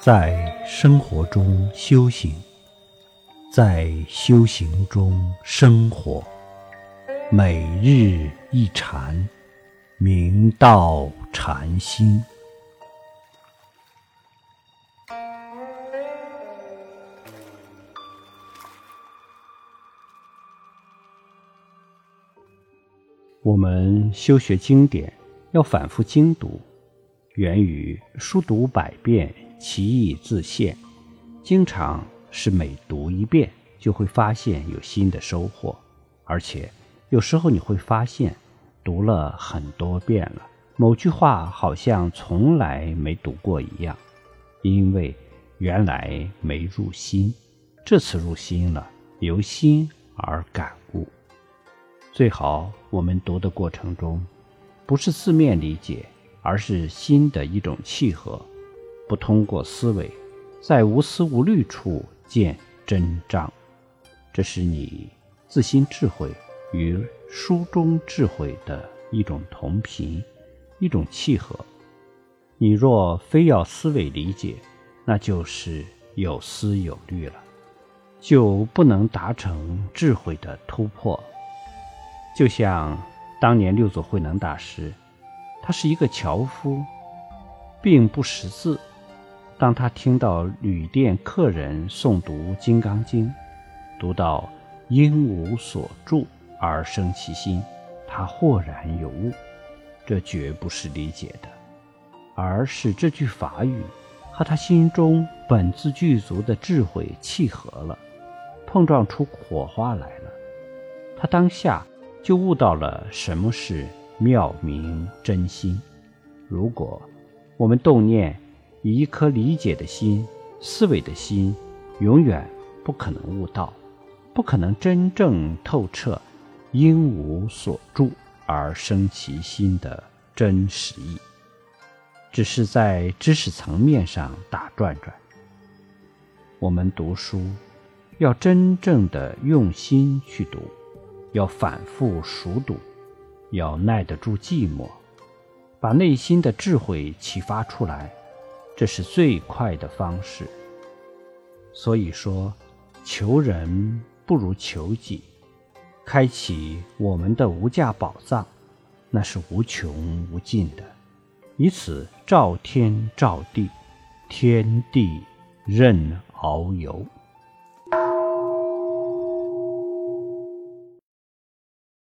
在生活中修行，在修行中生活，每日一禅，明道禅心。我们修学经典，要反复精读，源于书读百遍，其意自现。经常是每读一遍，就会发现有新的收获，而且有时候你会发现，读了很多遍了，某句话好像从来没读过一样，因为原来没入心，这次入心了，由心而感悟。最好我们读的过程中，不是字面理解，而是心的一种契合，不通过思维，在无思无虑处见真章，这是你自心智慧与书中智慧的一种同频，一种契合。你若非要思维理解，那就是有思有虑了，就不能达成智慧的突破。就像当年六祖慧能大师，他是一个樵夫，并不识字。当他听到旅店客人诵读《金刚经》，读到“应无所住而生其心”，他豁然有悟。这绝不是理解的，而是这句法语和他心中本自具足的智慧契合了，碰撞出火花来了。他当下。就悟到了什么是妙明真心。如果我们动念以一颗理解的心、思维的心，永远不可能悟道，不可能真正透彻应无所住而生其心的真实意，只是在知识层面上打转转。我们读书要真正的用心去读。要反复熟读，要耐得住寂寞，把内心的智慧启发出来，这是最快的方式。所以说，求人不如求己。开启我们的无价宝藏，那是无穷无尽的，以此照天照地，天地任遨游。